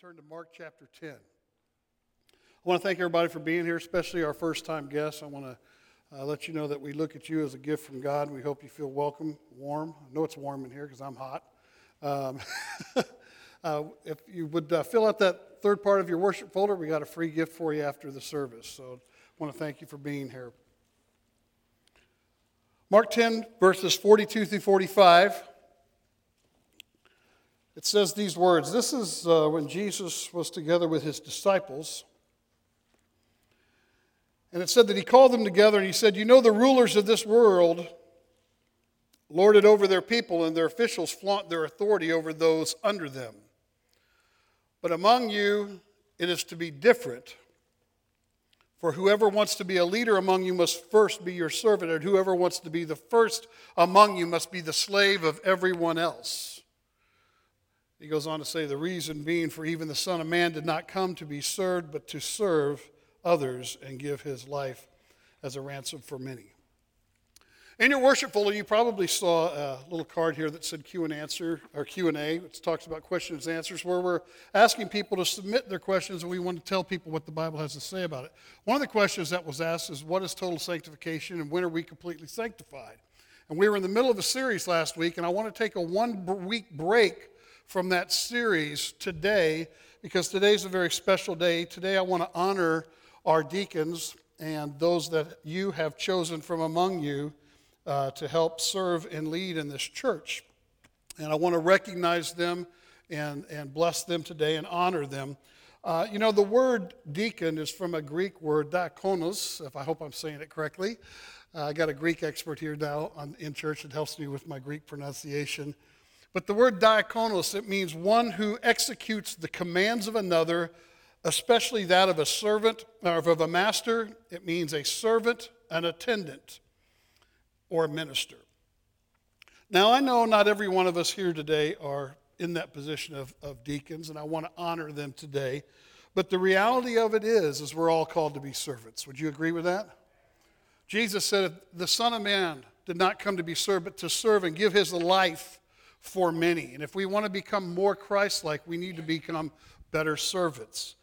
turn to Mark chapter 10. I want to thank everybody for being here, especially our first time guests. I want to uh, let you know that we look at you as a gift from God, and we hope you feel welcome, warm. I know it's warm in here because I'm hot. Um, uh, if you would uh, fill out that third part of your worship folder, we got a free gift for you after the service. So I want to thank you for being here. Mark 10, verses 42 through 45 it says these words. This is uh, when Jesus was together with his disciples. And it said that he called them together and he said, You know, the rulers of this world lord it over their people, and their officials flaunt their authority over those under them. But among you, it is to be different. For whoever wants to be a leader among you must first be your servant, and whoever wants to be the first among you must be the slave of everyone else. He goes on to say, the reason being, for even the Son of Man did not come to be served, but to serve others and give his life as a ransom for many. In your worship folder, you probably saw a little card here that said Q and answer or Q and A. It talks about questions and answers, where we're asking people to submit their questions, and we want to tell people what the Bible has to say about it. One of the questions that was asked is, "What is total sanctification, and when are we completely sanctified?" And we were in the middle of a series last week, and I want to take a one-week break from that series today because today's a very special day. Today, I want to honor our deacons and those that you have chosen from among you uh, to help serve and lead in this church. And I want to recognize them and, and bless them today and honor them. Uh, you know, the word deacon is from a Greek word, diakonos, if I hope I'm saying it correctly. Uh, I got a Greek expert here now on, in church that helps me with my Greek pronunciation. But the word diakonos, it means one who executes the commands of another, especially that of a servant or of a master. It means a servant, an attendant, or a minister. Now, I know not every one of us here today are in that position of, of deacons, and I want to honor them today. But the reality of it is, is we're all called to be servants. Would you agree with that? Jesus said, the Son of Man did not come to be served, but to serve and give his life for many. And if we want to become more Christ like, we need to become better servants.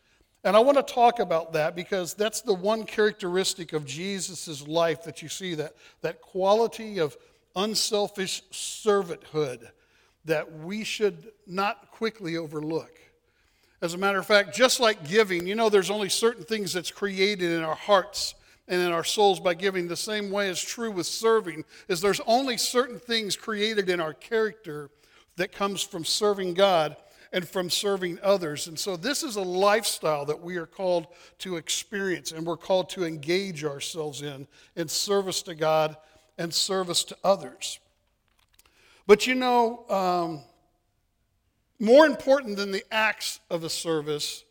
And I want to talk about that because that's the one characteristic of Jesus' life that you see that, that quality of unselfish servanthood that we should not quickly overlook. As a matter of fact, just like giving, you know, there's only certain things that's created in our hearts and in our souls by giving. The same way is true with serving, is there's only certain things created in our character that comes from serving God and from serving others. And so this is a lifestyle that we are called to experience and we're called to engage ourselves in in service to God and service to others. But you know, um, more important than the acts of a service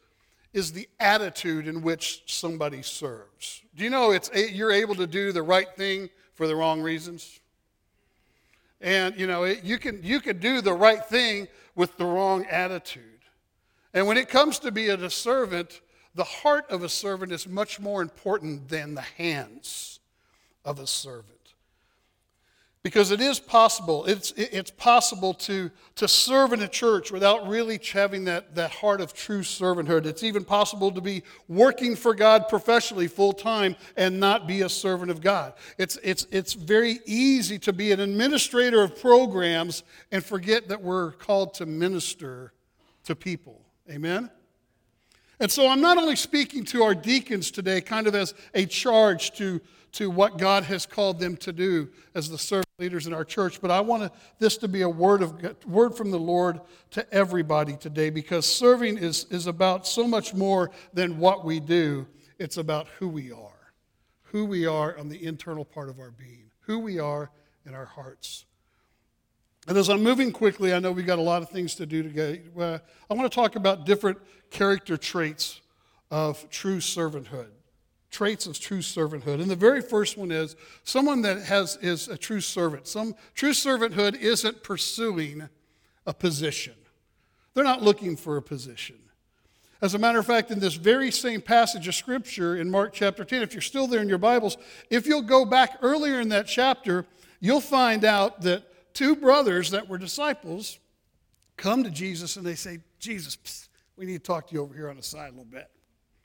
is the attitude in which somebody serves. Do you know it's you're able to do the right thing for the wrong reasons? And you know, it, you can you can do the right thing with the wrong attitude. And when it comes to being a servant, the heart of a servant is much more important than the hands of a servant. Because it is possible, it's, it's possible to, to serve in a church without really having that, that heart of true servanthood. It's even possible to be working for God professionally full time and not be a servant of God. It's, it's, it's very easy to be an administrator of programs and forget that we're called to minister to people. Amen? And so I'm not only speaking to our deacons today, kind of as a charge to to what God has called them to do as the servant leaders in our church. But I want this to be a word, of, word from the Lord to everybody today because serving is, is about so much more than what we do, it's about who we are. Who we are on the internal part of our being, who we are in our hearts. And as I'm moving quickly, I know we've got a lot of things to do today. I want to talk about different character traits of true servanthood traits of true servanthood. And the very first one is someone that has is a true servant. Some true servanthood isn't pursuing a position. They're not looking for a position. As a matter of fact, in this very same passage of scripture in Mark chapter 10, if you're still there in your Bibles, if you'll go back earlier in that chapter, you'll find out that two brothers that were disciples come to Jesus and they say, Jesus, we need to talk to you over here on the side a little bit.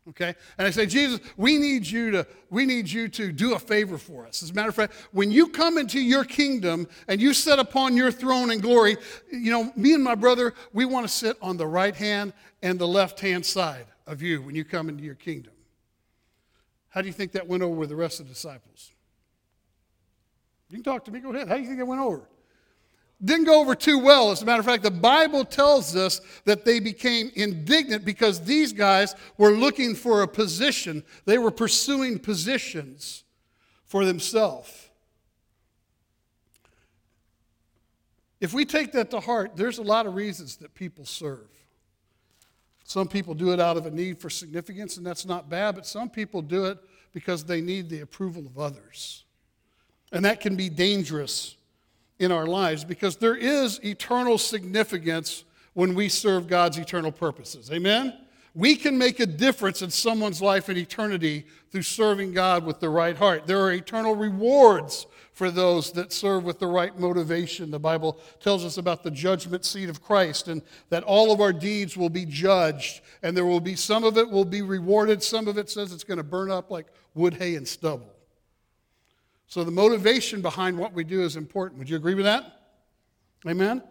Okay? And I say, Jesus, we need you to, we need you to do a favor for us. As a matter of fact, when you come into your kingdom and you sit upon your throne in glory, you know, me and my brother, we want to sit on the right hand and the left hand side of you when you come into your kingdom. How do you think that went over with the rest of the disciples? You can talk to me, go ahead. How do you think it went over? Didn't go over too well. As a matter of fact, the Bible tells us that they became indignant because these guys were looking for a position. They were pursuing positions for themselves. If we take that to heart, there's a lot of reasons that people serve. Some people do it out of a need for significance, and that's not bad, but some people do it because they need the approval of others. And that can be dangerous in our lives because there is eternal significance when we serve God's eternal purposes. Amen? We can make a difference in someone's life in eternity through serving God with the right heart. There are eternal rewards for those that serve with the right motivation. The Bible tells us about the judgment seat of Christ and that all of our deeds will be judged and there will be some of it will be rewarded, some of it says it's going to burn up like wood, hay, and stubble. So the motivation behind what we do is important. Would you agree with that? Amen?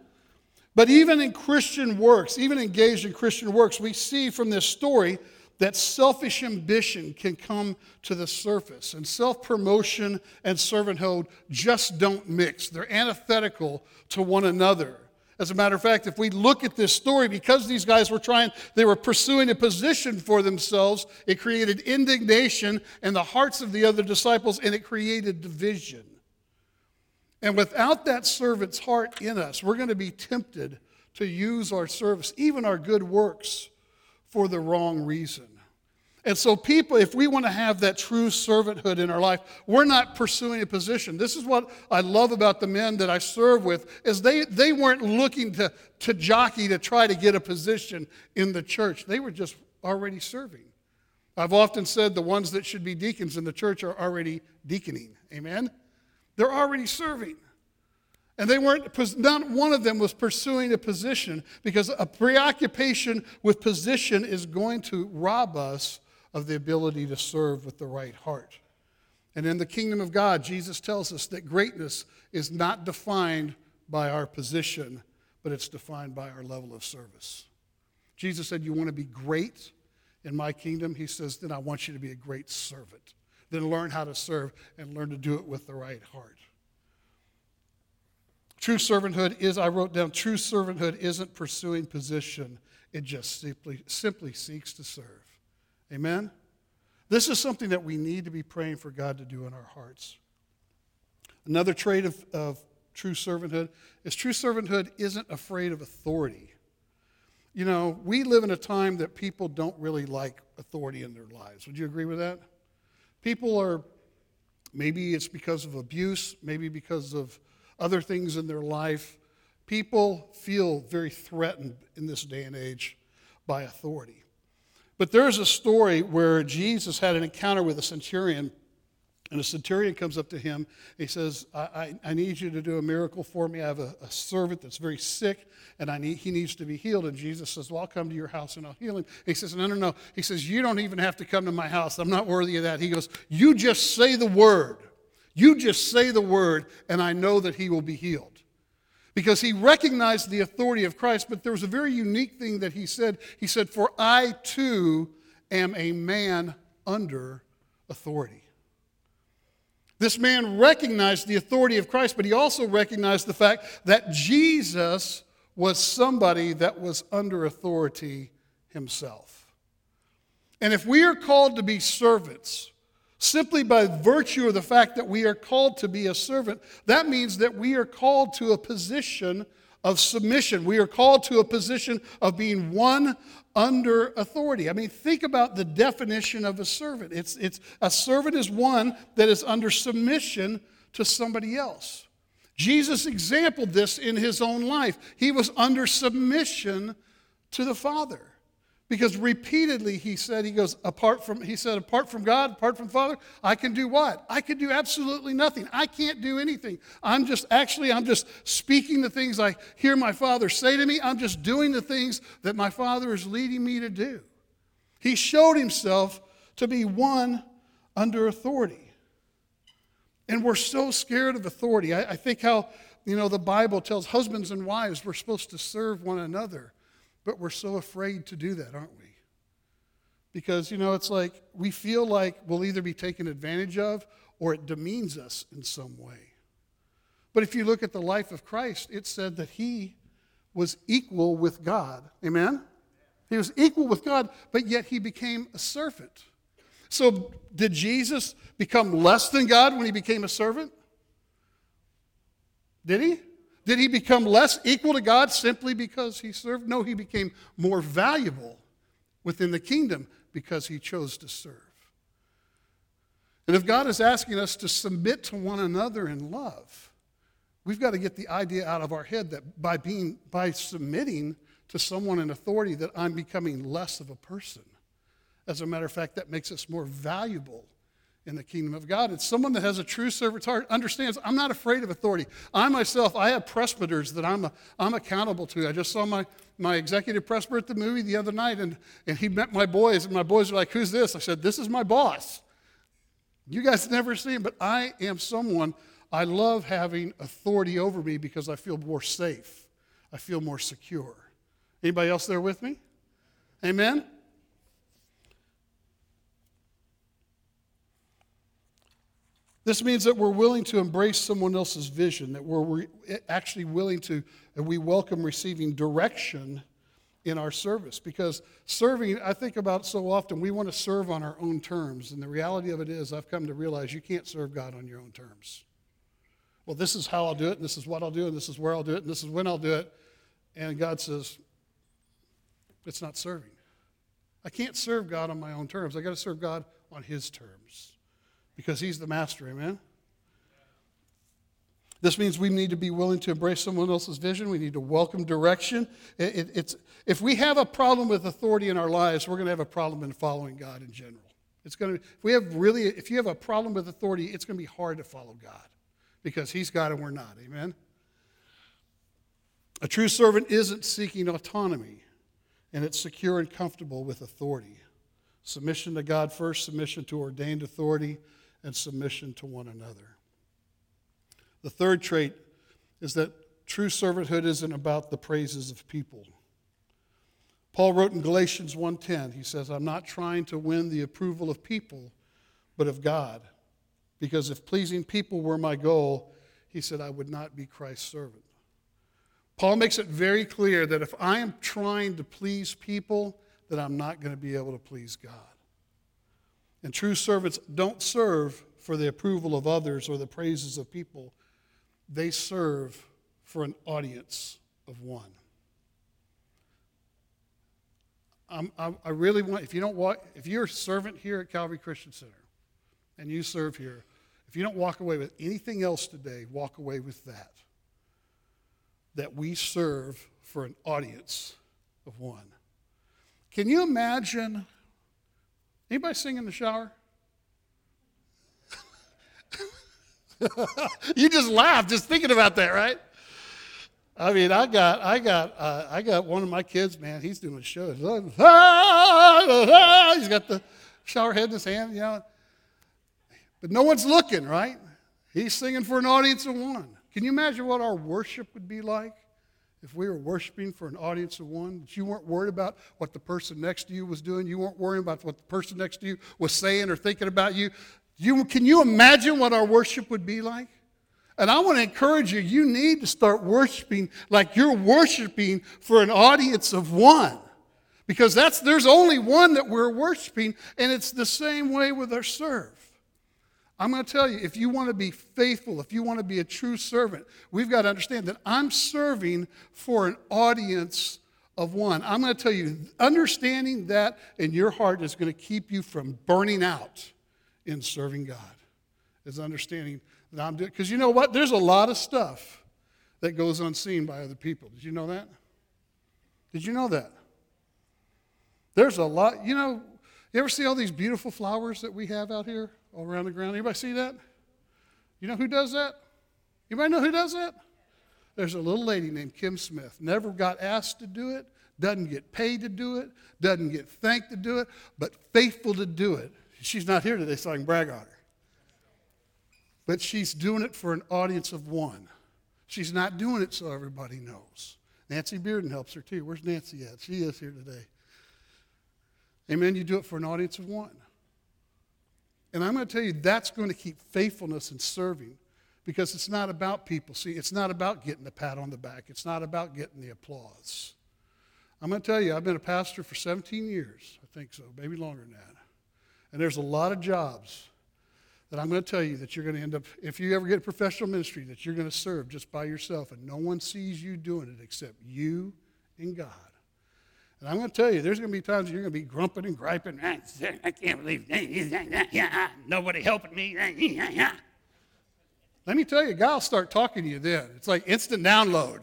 But even in Christian works, even engaged in Christian works, we see from this story that selfish ambition can come to the surface. And self promotion and servanthood just don't mix, they're antithetical to one another. As a matter of fact, if we look at this story, because these guys were trying, they were pursuing a position for themselves, it created indignation in the hearts of the other disciples and it created division. And without that servant's heart in us, we're going to be tempted to use our service, even our good works, for the wrong reason. And so, people, if we want to have that true servanthood in our life, we're not pursuing a position. This is what I love about the men that I serve with, is they, they weren't looking to, to jockey to try to get a position in the church. They were just already serving. I've often said the ones that should be deacons in the church are already deaconing. Amen? They're already serving. And they weren't, not one of them was pursuing a position because a preoccupation with position is going to rob us of the ability to serve with the right heart. And in the kingdom of God, Jesus tells us that greatness is not defined by our position, but it's defined by our level of service. Jesus said, You want to be great in my kingdom? He says, Then I want you to be a great servant. Then learn how to serve and learn to do it with the right heart. True servanthood is, I wrote down, true servanthood isn't pursuing position, it just simply, simply seeks to serve. Amen? This is something that we need to be praying for God to do in our hearts. Another trait of, of true servanthood is true servanthood isn't afraid of authority. You know, we live in a time that people don't really like authority in their lives. Would you agree with that? People are, maybe it's because of abuse, maybe because of other things in their life. People feel very threatened in this day and age by authority. But there's a story where Jesus had an encounter with a centurion, and a centurion comes up to him. He says, I, I, I need you to do a miracle for me. I have a, a, servant that's very sick, and I need, he needs to be healed. And Jesus says, Well, I'll come to your house and I'll heal him. He says, No, no, no. He says, You don't even have to come to my house. I'm not worthy of that. He goes, You just say the word. You just say the word, and I know that he will be healed because he recognized the authority of Christ, but there was a very unique thing that he said. He said, For I too am a man under authority. This man recognized the authority of Christ, but he also recognized the fact that Jesus was somebody that was under authority himself. And if we are called to be servants, Simply by virtue of the fact that we are called to be a servant, that means that we are called to a position of submission. We are called to a position of being one under authority. I mean, think about the definition of a servant. It's, it's, a servant is one that is under submission to somebody else. Jesus exampled this in his own life. He was under submission to the Father Because repeatedly he said, he goes, apart from, he said, apart from God, apart from Father, I can do what? I can do absolutely nothing. I can't do anything. I'm just, actually, I'm just speaking the things I hear my Father say to me. I'm just doing the things that my Father is leading me to do. He showed himself to be one under authority. And we're so scared of authority. I, I think how, you know, the Bible tells husbands and wives we're supposed to serve one another. But we're so afraid to do that, aren't we? Because, you know, it's like we feel like we'll either be taken advantage of or it demeans us in some way. But if you look at the life of Christ, it said that he was equal with God. Amen? He was equal with God, but yet he became a servant. So, did Jesus become less than God when he became a servant? Did he? Did he become less equal to God simply because he served? No, he became more valuable within the kingdom because he chose to serve. And if God is asking us to submit to one another in love, we've got to get the idea out of our head that by being by submitting to someone in authority that I'm becoming less of a person. As a matter of fact, that makes us more valuable in the kingdom of God. It's someone that has a true servant's heart, understands I'm not afraid of authority. I myself, I have presbyters that I'm, a, I'm accountable to. I just saw my, my executive presbyter at the movie the other night, and, and he met my boys, and my boys are like, Who's this? I said, This is my boss. You guys never see him, but I am someone, I love having authority over me because I feel more safe. I feel more secure. Anybody else there with me? Amen? This means that we're willing to embrace someone else's vision, that we're actually willing to, and we welcome receiving direction in our service. Because serving, I think about so often, we want to serve on our own terms. And the reality of it is, I've come to realize you can't serve God on your own terms. Well, this is how I'll do it, and this is what I'll do, and this is where I'll do it, and this is when I'll do it. And God says, it's not serving. I can't serve God on my own terms. I got to serve God on His terms because he's the master, amen? This means we need to be willing to embrace someone else's vision. We need to welcome direction. It, it, it's, if we have a problem with authority in our lives, we're going to have a problem in following God in general. It's going to, if we have really, if you have a problem with authority, it's going to be hard to follow God because He's God and we're not. Amen. A true servant isn't seeking autonomy, and it's secure and comfortable with authority. Submission to God first, submission to ordained authority, and submission to one another. The third trait is that true servanthood isn't about the praises of people. Paul wrote in Galatians 1:10, he says, "I'm not trying to win the approval of people, but of God, because if pleasing people were my goal, he said I would not be Christ's servant." Paul makes it very clear that if I am trying to please people, that I'm not going to be able to please God. And true servants don't serve for the approval of others or the praises of people, they serve for an audience of one. I, really want, if you don't walk, if you're a servant here at Calvary Christian Center and you serve here, if you don't walk away with anything else today, walk away with that. That we serve for an audience of one. Can you imagine Anybody sing in the shower? you just laugh just thinking about that, right? I mean, I got, I got, uh, I got one of my kids, man. He's doing a show. He's got the shower head in his hand, you know. But no one's looking, right? He's singing for an audience of one. Can you imagine what our worship would be like? If we were worshiping for an audience of one, that you weren't worried about what the person next to you was doing, you weren't worrying about what the person next to you was saying or thinking about you. you can you imagine what our worship would be like? And I want to encourage you, you need to start worshiping like you're worshiping for an audience of one. Because that's there's only one that we're worshiping, and it's the same way with our serve. I'm going to tell you, if you want to be faithful, if you want to be a true servant, we've got to understand that I'm serving for an audience of one. I'm going to tell you, understanding that in your heart is going to keep you from burning out in serving God. Is understanding that I'm doing, because you know what? There's a lot of stuff that goes unseen by other people. Did you know that? Did you know that? There's a lot, you know, you ever see all these beautiful flowers that we have out here all around the ground? Anybody see that? You know who does that? Anybody know who does that? There's a little lady named Kim Smith. Never got asked to do it, doesn't get paid to do it, doesn't get thanked to do it, but faithful to do it. She's not here today, so I can brag on her. But she's doing it for an audience of one. She's not doing it so everybody knows. Nancy Bearden helps her too. Where's Nancy at? She is here today. Amen. You do it for an audience of one. And I'm going to tell you, that's going to keep faithfulness and serving because it's not about people. See, it's not about getting the pat on the back, it's not about getting the applause. I'm going to tell you, I've been a pastor for 17 years. I think so, maybe longer than that. And there's a lot of jobs that I'm going to tell you that you're going to end up, if you ever get a professional ministry, that you're going to serve just by yourself and no one sees you doing it except you and God. And I'm going to tell you, there's going to be times you're going to be grumping and griping. Ah, I can't believe. Nobody helping me. Let me tell you, God will start talking to you then. It's like instant download.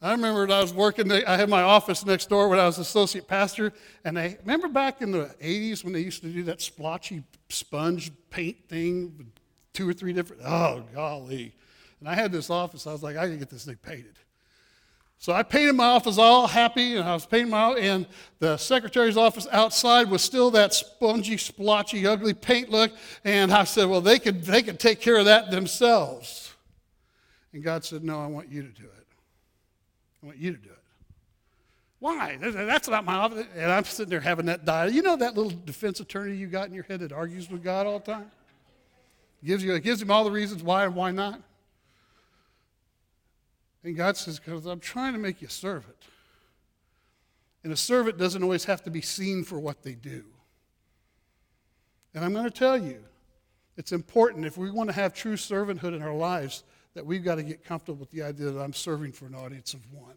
I remember I was working, I had my office next door when I was associate pastor, and I remember back in the 80s when they used to do that splotchy sponge paint thing with two or three different, oh, golly. And I had this office, I was like, I gotta get this thing painted. So I painted my office all happy, and I was painting my and the secretary's office outside was still that spongy, splotchy, ugly paint look. And I said, Well, they could they could take care of that themselves. And God said, No, I want you to do it. I want you to do it. Why? That's not my office. And I'm sitting there having that dialogue. You know that little defense attorney you got in your head that argues with God all the time? Gives you, it gives him all the reasons why and why not. And God says, because I'm trying to make you a servant. And a servant doesn't always have to be seen for what they do. And I'm going to tell you, it's important if we want to have true servanthood in our lives that we've got to get comfortable with the idea that I'm serving for an audience of one.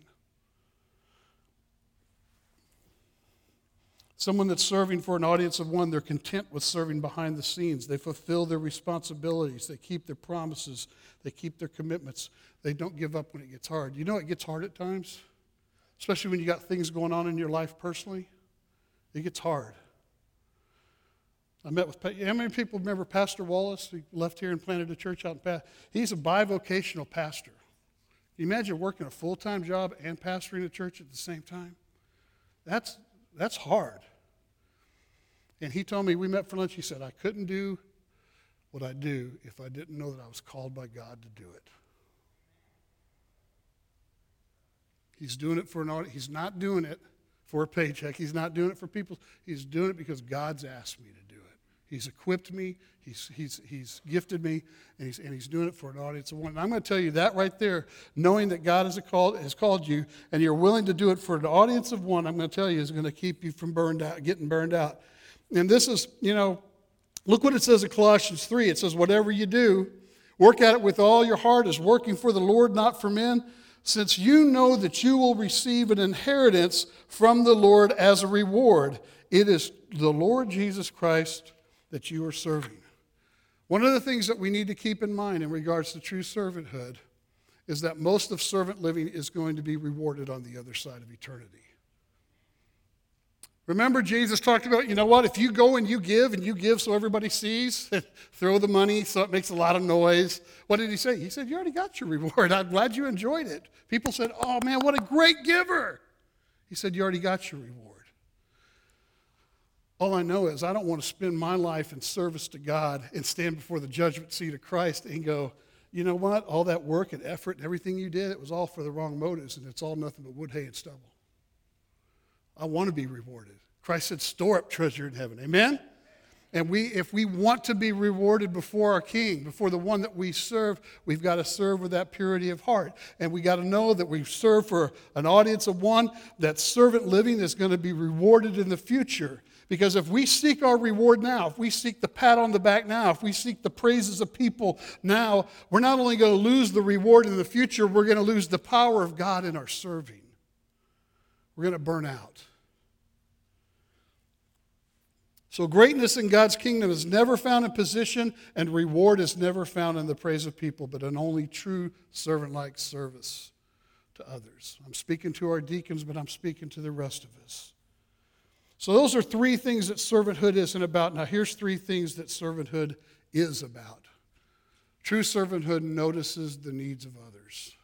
Someone that's serving for an audience of one, they're content with serving behind the scenes. They fulfill their responsibilities. They keep their promises. They keep their commitments. They don't give up when it gets hard. You know it gets hard at times, especially when you got things going on in your life personally. It gets hard. I met with, how many people remember Pastor Wallace? He left here and planted a church out in Pat. He's a bivocational pastor. Can you imagine working a full time job and pastoring a church at the same time? That's, that's hard. And he told me, we met for lunch, he said, I couldn't do what I do if I didn't know that I was called by God to do it. He's doing it for an audience. He's not doing it for a paycheck. He's not doing it for people. He's doing it because God's asked me to do it. He's equipped me, he's, he's, he's gifted me, and he's, and he's doing it for an audience of one. And I'm going to tell you that right there, knowing that God has called, has called you and you're willing to do it for an audience of one, I'm going to tell you is going to keep you from burned out, getting burned out. And this is, you know, look what it says in Colossians 3. It says, Whatever you do, work at it with all your heart as working for the Lord, not for men, since you know that you will receive an inheritance from the Lord as a reward. It is the Lord Jesus Christ that you are serving. One of the things that we need to keep in mind in regards to true servanthood is that most of servant living is going to be rewarded on the other side of eternity. Remember, Jesus talked about, you know what, if you go and you give and you give so everybody sees, throw the money so it makes a lot of noise. What did he say? He said, You already got your reward. I'm glad you enjoyed it. People said, Oh man, what a great giver. He said, You already got your reward. All I know is I don't want to spend my life in service to God and stand before the judgment seat of Christ and go, you know what? All that work and effort and everything you did, it was all for the wrong motives, and it's all nothing but wood, hay, and stubble. I want to be rewarded. Christ said, store up treasure in heaven. Amen? And we, if we want to be rewarded before our King, before the one that we serve, we've got to serve with that purity of heart. And we got to know that we serve for an audience of one, that servant living is going to be rewarded in the future. Because if we seek our reward now, if we seek the pat on the back now, if we seek the praises of people now, we're not only going to lose the reward in the future, we're going to lose the power of God in our serving. We're going to burn out. So, greatness in God's kingdom is never found in position, and reward is never found in the praise of people, but in only true servant like service to others. I'm speaking to our deacons, but I'm speaking to the rest of us. So, those are three things that servanthood isn't about. Now, here's three things that servanthood is about true servanthood notices the needs of others.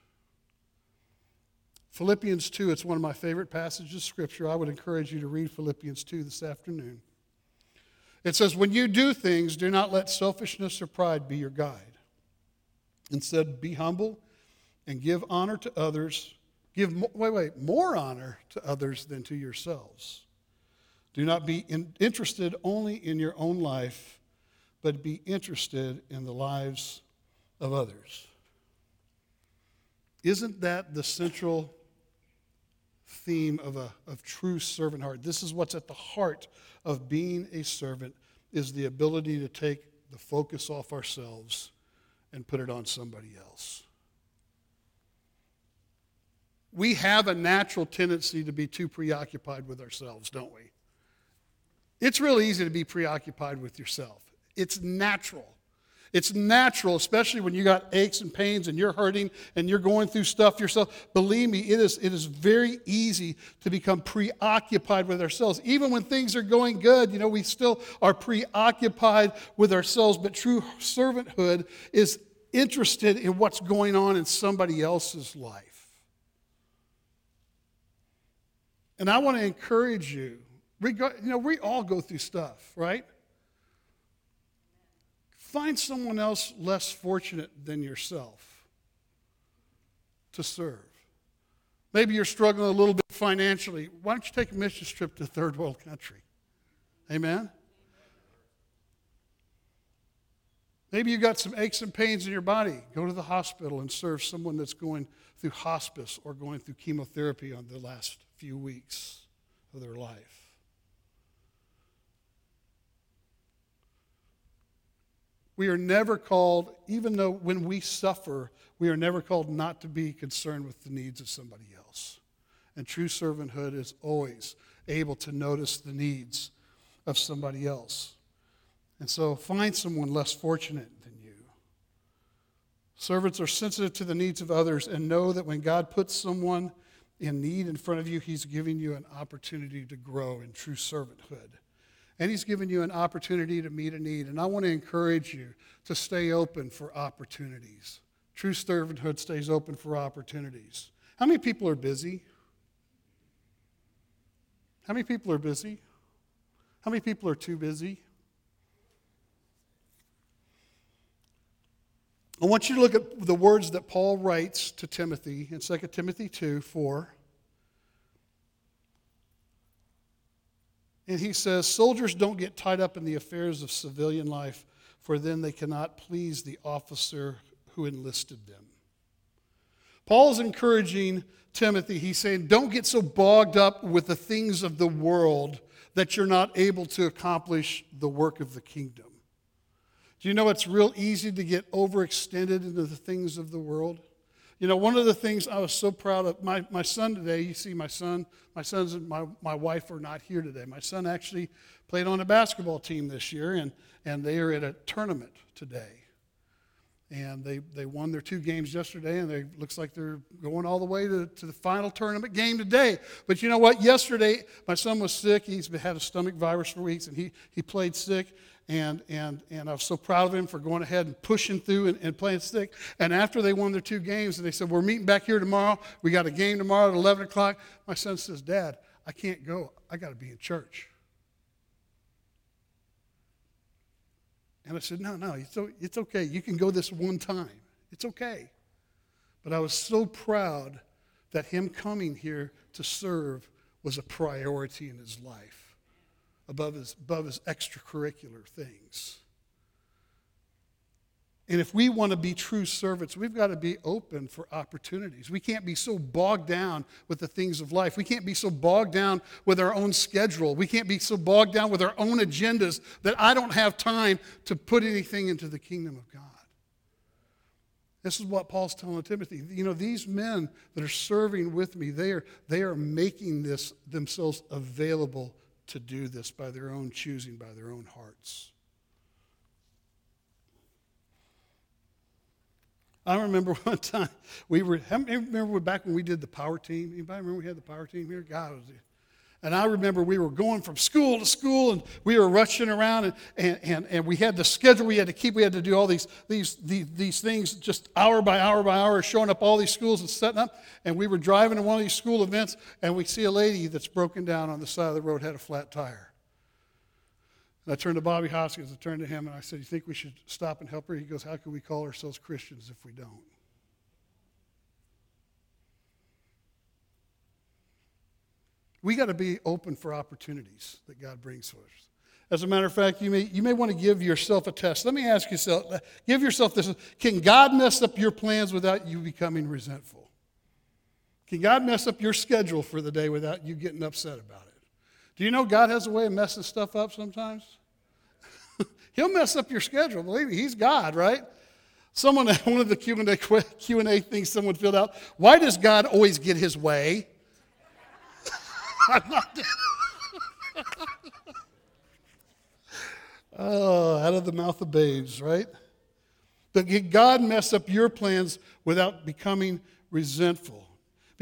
Philippians 2, it's one of my favorite passages of Scripture. I would encourage you to read Philippians 2 this afternoon. It says, When you do things, do not let selfishness or pride be your guide. Instead, be humble and give honor to others. Give, wait, wait, more honor to others than to yourselves. Do not be in, interested only in your own life, but be interested in the lives of others. Isn't that the central theme of a of true servant heart? This is what's at the heart of being a servant is the ability to take the focus off ourselves and put it on somebody else. We have a natural tendency to be too preoccupied with ourselves, don't we? It's real easy to be preoccupied with yourself. It's natural. It's natural, especially when you got aches and pains and you're hurting and you're going through stuff yourself. Believe me, it is, it is very easy to become preoccupied with ourselves. Even when things are going good, you know, we still are preoccupied with ourselves. But true servanthood is interested in what's going on in somebody else's life. And I want to encourage you you know, we all go through stuff, right? Find someone else less fortunate than yourself to serve. Maybe you're struggling a little bit financially. Why don't you take a mission trip to a third world country? Amen? Maybe you've got some aches and pains in your body. Go to the hospital and serve someone that's going through hospice or going through chemotherapy on the last few weeks of their life. We are never called, even though when we suffer, we are never called not to be concerned with the needs of somebody else. And true servanthood is always able to notice the needs of somebody else. And so find someone less fortunate than you. Servants are sensitive to the needs of others and know that when God puts someone in need in front of you, He's giving you an opportunity to grow in true servanthood and He's given you an opportunity to meet a need. And I want to encourage you to stay open for opportunities. True servanthood stays open for opportunities. How many people are busy? How many people are busy? How many people are too busy? I want you to look at the words that Paul writes to Timothy in 2 Timothy 2 4. And he says, Soldiers don't get tied up in the affairs of civilian life, for then they cannot please the officer who enlisted them. Paul's encouraging Timothy. He's saying, Don't get so bogged up with the things of the world that you're not able to accomplish the work of the kingdom. Do you know it's real easy to get overextended into the things of the world? You know, one of the things I was so proud of, my, my son today, you see my son, my sons and my, my wife are not here today. My son actually played on a basketball team this year, and, and they are at a tournament today. And they, they won their two games yesterday, and it looks like they're going all the way to, to the final tournament game today. But you know what? Yesterday, my son was sick. He's had a stomach virus for weeks, and he, he played sick and, and, and I was so proud of him for going ahead and pushing through and, and playing sick And after they won their two games, and they said, We're meeting back here tomorrow. We got a game tomorrow at 11 o'clock. My son says, Dad, I can't go. I got to be in church. And I said, No, no, it's, it's okay. You can go this one time. It's okay. But I was so proud that him coming here to serve was a priority in his life above his, above his extracurricular things. And if we want to be true servants, we've got to be open for opportunities. We can't be so bogged down with the things of life. We can't be so bogged down with our own schedule. We can't be so bogged down with our own agendas that I don't have time to put anything into the kingdom of God. This is what Paul's telling Timothy. You know, these men that are serving with me, they are, they are making this themselves available to do this by their own choosing, by their own hearts. I remember one time we were, remember back when we did the power team? Anybody remember we had the power team here? God was and I remember we were going from school to school and we were rushing around and, and, and, and, we had the schedule we had to keep. We had to do all these, these, these, these things just hour by hour by hour, showing up all these schools and setting up. And we were driving to one of these school events and we see a lady that's broken down on the side of the road, had a flat tire. And I turned to Bobby Hoskins, I turned to him and I said, You think we should stop and help her? He goes, How can we call ourselves Christians if we don't? We got to be open for opportunities that God brings to us. As a matter of fact, you may, you may want to give yourself a test. Let me ask yourself, give yourself this. Can God mess up your plans without you becoming resentful? Can God mess up your schedule for the day without you getting upset about it? Do you know God has a way of messing stuff up sometimes? He'll mess up your schedule. Believe me, He's God, right? Someone, one of the Q&A, Q&A things someone filled out, why does God always get His way? I'm not. oh, out of the mouth of babes, right? But God mess up your plans without becoming resentful.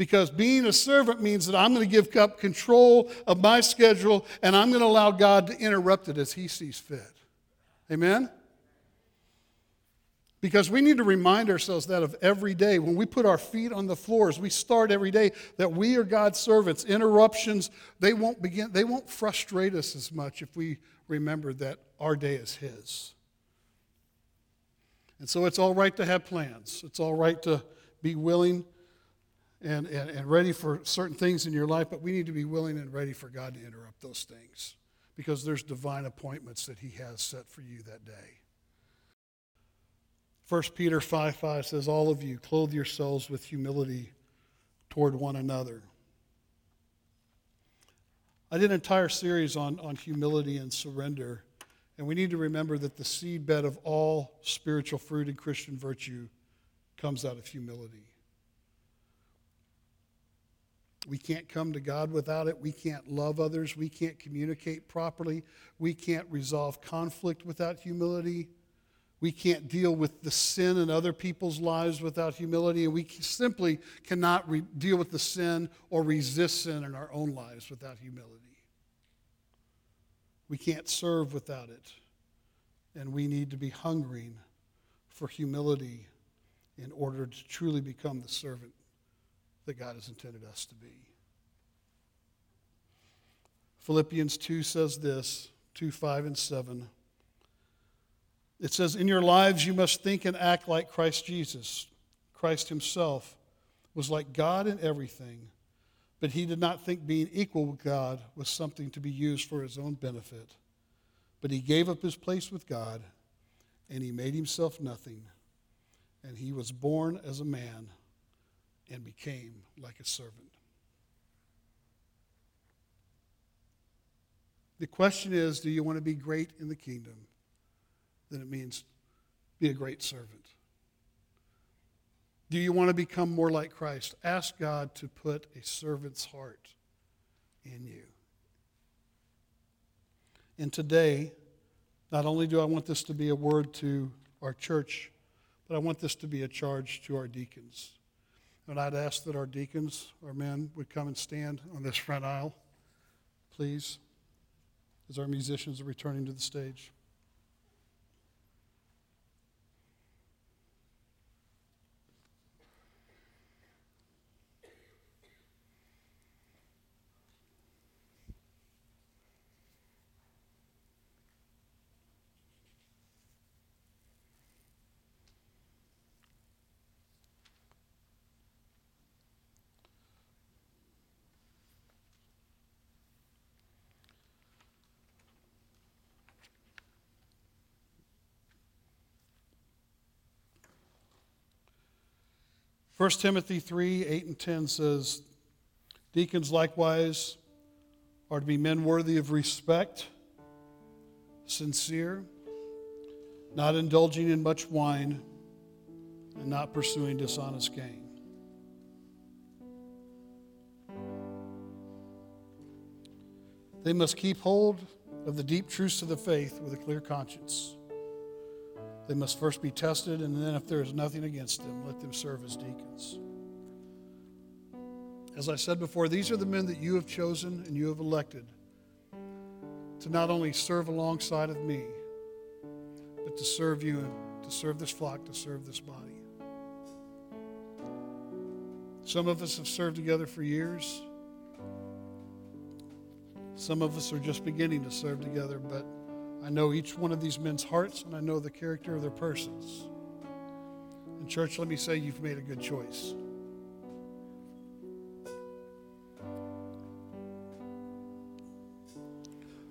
Because being a servant means that I'm going to give up control of my schedule and I'm going to allow God to interrupt it as He sees fit. Amen? Because we need to remind ourselves that of every day. When we put our feet on the floors, we start every day that we are God's servants. Interruptions, they won't begin, they won't frustrate us as much if we remember that our day is His. And so it's all right to have plans. It's all right to be willing and, and, and ready for certain things in your life, but we need to be willing and ready for God to interrupt those things because there's divine appointments that He has set for you that day. 1 Peter 5 5 says, All of you, clothe yourselves with humility toward one another. I did an entire series on, on humility and surrender, and we need to remember that the seedbed of all spiritual fruit and Christian virtue comes out of humility. We can't come to God without it. We can't love others. We can't communicate properly. We can't resolve conflict without humility. We can't deal with the sin in other people's lives without humility, and we simply cannot re- deal with the sin or resist sin in our own lives without humility. We can't serve without it, and we need to be hungering for humility in order to truly become the servant that God has intended us to be. Philippians 2 says this 2 5 and 7. It says, In your lives you must think and act like Christ Jesus. Christ himself was like God in everything, but he did not think being equal with God was something to be used for his own benefit. But he gave up his place with God, and he made himself nothing. And he was born as a man and became like a servant. The question is do you want to be great in the kingdom? then it means be a great servant. Do you want to become more like Christ? Ask God to put a servant's heart in you. And today, not only do I want this to be a word to our church, but I want this to be a charge to our deacons. And I'd ask that our deacons, our men, would come and stand on this front aisle, please, as our musicians are returning to the stage. 1 Timothy 3 8 and 10 says, Deacons likewise are to be men worthy of respect, sincere, not indulging in much wine, and not pursuing dishonest gain. They must keep hold of the deep truths of the faith with a clear conscience They must first be tested, and then if there is nothing against them, let them serve as deacons. As I said before, these are the men that you have chosen and you have elected to not only serve alongside of me, but to serve you and to serve this flock, to serve this body. Some of us have served together for years. Some of us are just beginning to serve together, but I know each one of these men's hearts and I know the character of their persons. And, church, let me say you've made a good choice.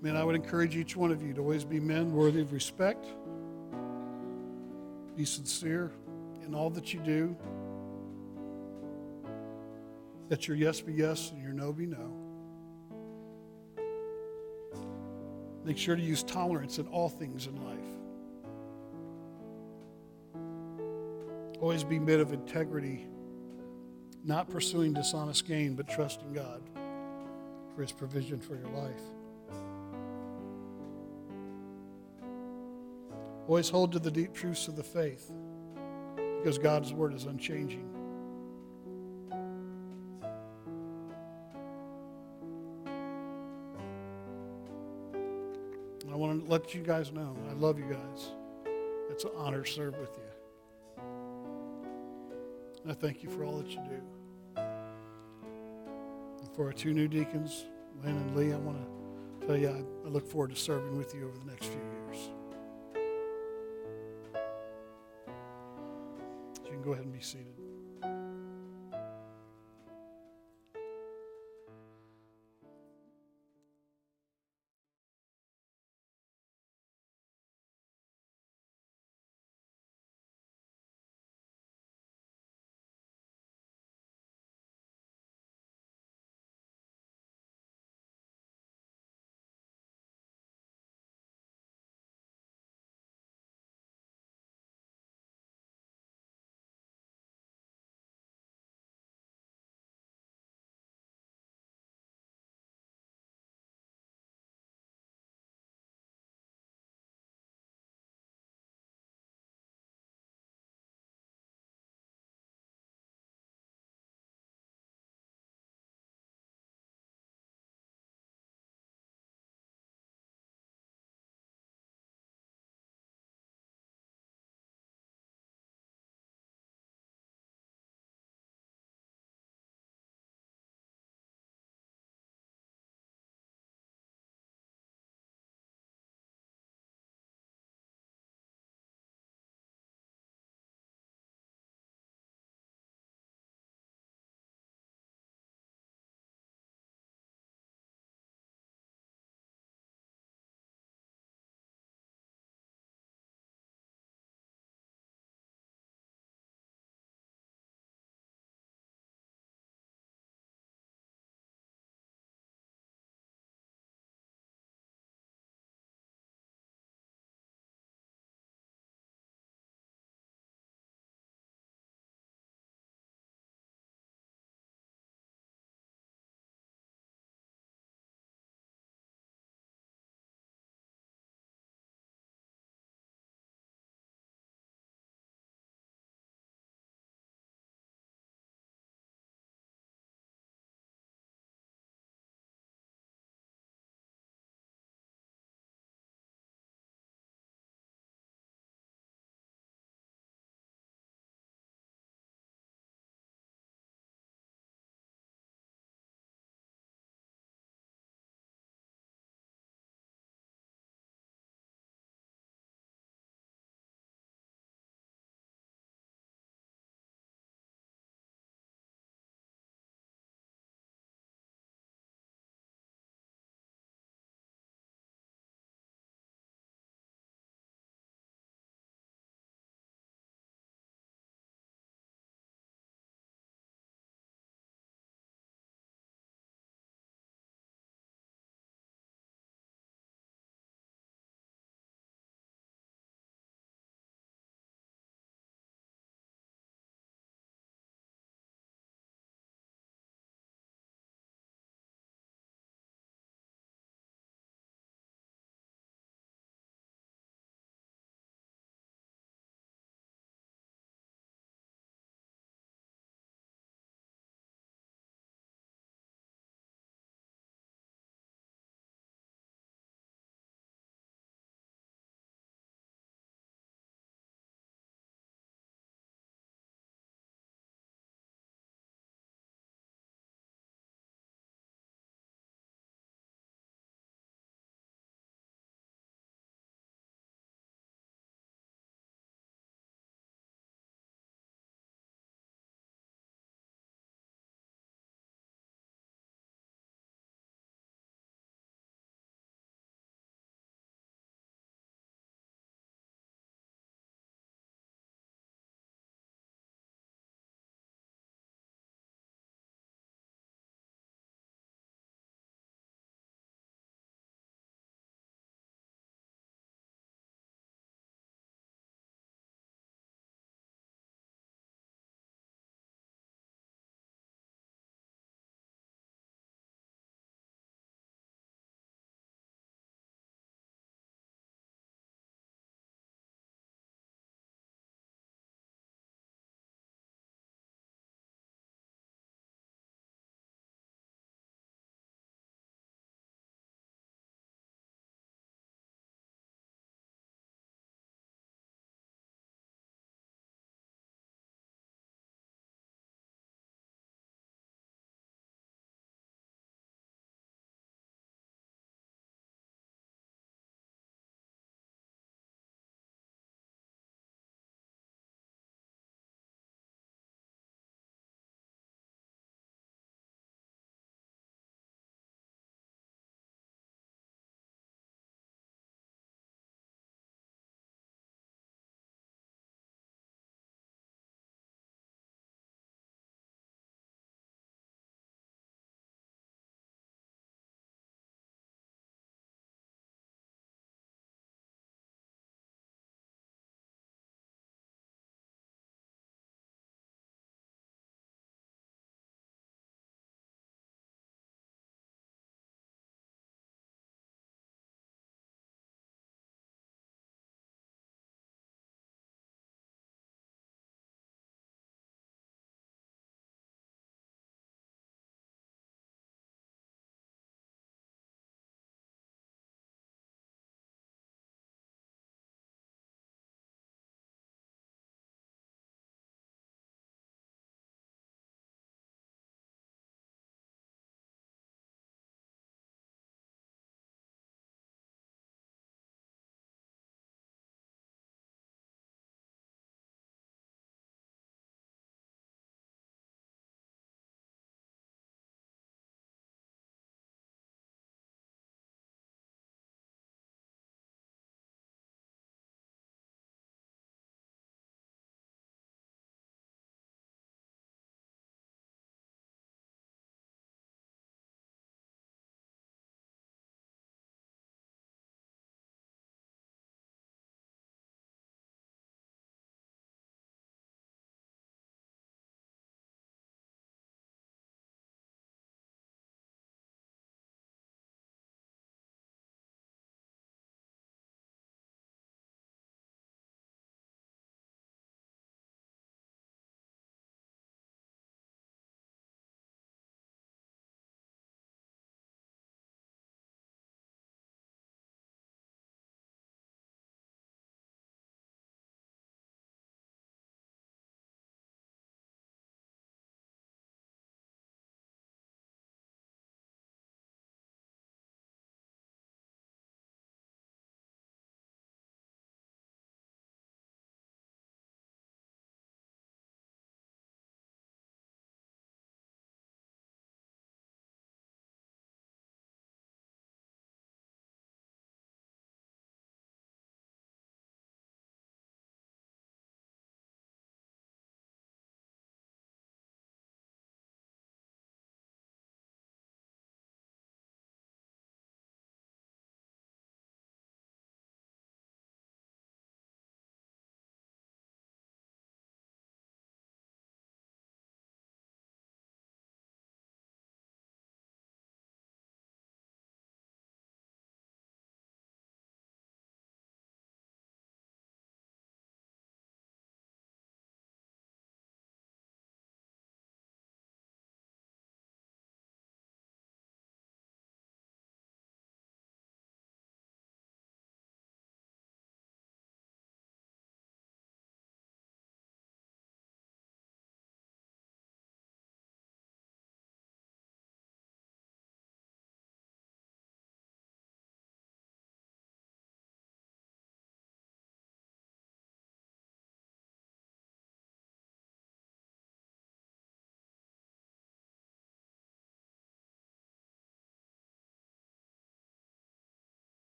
Man, I would encourage each one of you to always be men worthy of respect, be sincere in all that you do, that your yes be yes and your no be no. Make sure to use tolerance in all things in life. Always be men of integrity, not pursuing dishonest gain, but trusting God for his provision for your life. Always hold to the deep truths of the faith because God's word is unchanging. Let you guys know I love you guys. It's an honor to serve with you. I thank you for all that you do. And for our two new deacons, Lynn and Lee, I want to tell you I, I look forward to serving with you over the next few years. You can go ahead and be seated.